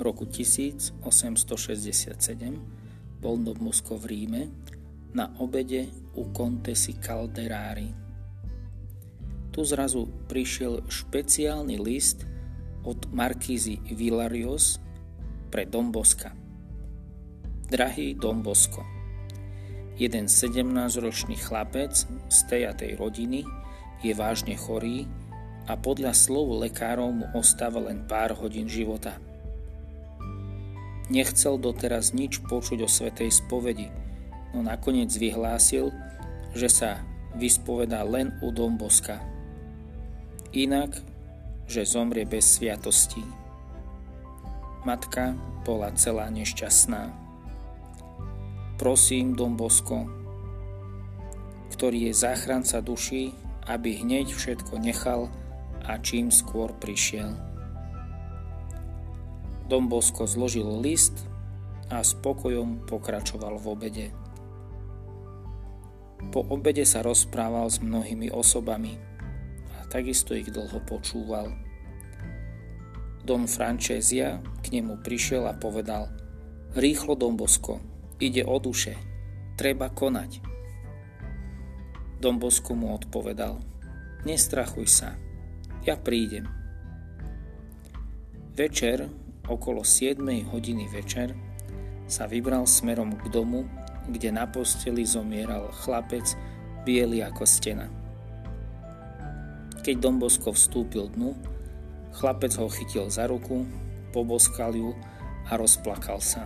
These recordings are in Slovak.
roku 1867 bol do Mosko v Ríme na obede u Contesi Calderari. Tu zrazu prišiel špeciálny list od Markízy Villarios pre Domboska. Drahý Dombosko, jeden 17-ročný chlapec z tej a tej rodiny je vážne chorý a podľa slov lekárov mu ostáva len pár hodín života – Nechcel doteraz nič počuť o svetej spovedi, no nakoniec vyhlásil, že sa vyspovedá len u Domboska. Inak, že zomrie bez sviatostí. Matka bola celá nešťastná. Prosím, Dombosko, ktorý je záchranca duší, aby hneď všetko nechal a čím skôr prišiel. Dom Bosko zložil list a spokojom pokračoval v obede. Po obede sa rozprával s mnohými osobami a takisto ich dlho počúval. Don Francezia k nemu prišiel a povedal Rýchlo, Dom Bosko, ide o duše, treba konať. Dom Bosko mu odpovedal Nestrachuj sa, ja prídem. Večer okolo 7 hodiny večer sa vybral smerom k domu, kde na posteli zomieral chlapec biely ako stena. Keď Dombosko vstúpil dnu, chlapec ho chytil za ruku, poboskal ju a rozplakal sa.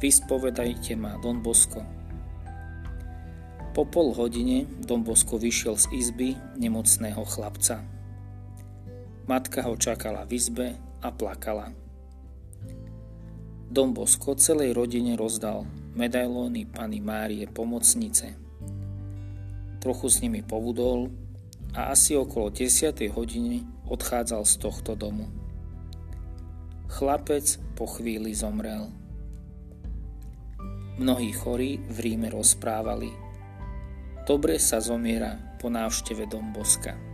Vyspovedajte ma, Don. Po pol hodine Don Bosko vyšiel z izby nemocného chlapca. Matka ho čakala v izbe a plakala. Dom Bosko celej rodine rozdal medailóny Pany Márie pomocnice. Trochu s nimi povudol a asi okolo 10. hodiny odchádzal z tohto domu. Chlapec po chvíli zomrel. Mnohí chorí v Ríme rozprávali. Dobre sa zomiera po návšteve Domboska.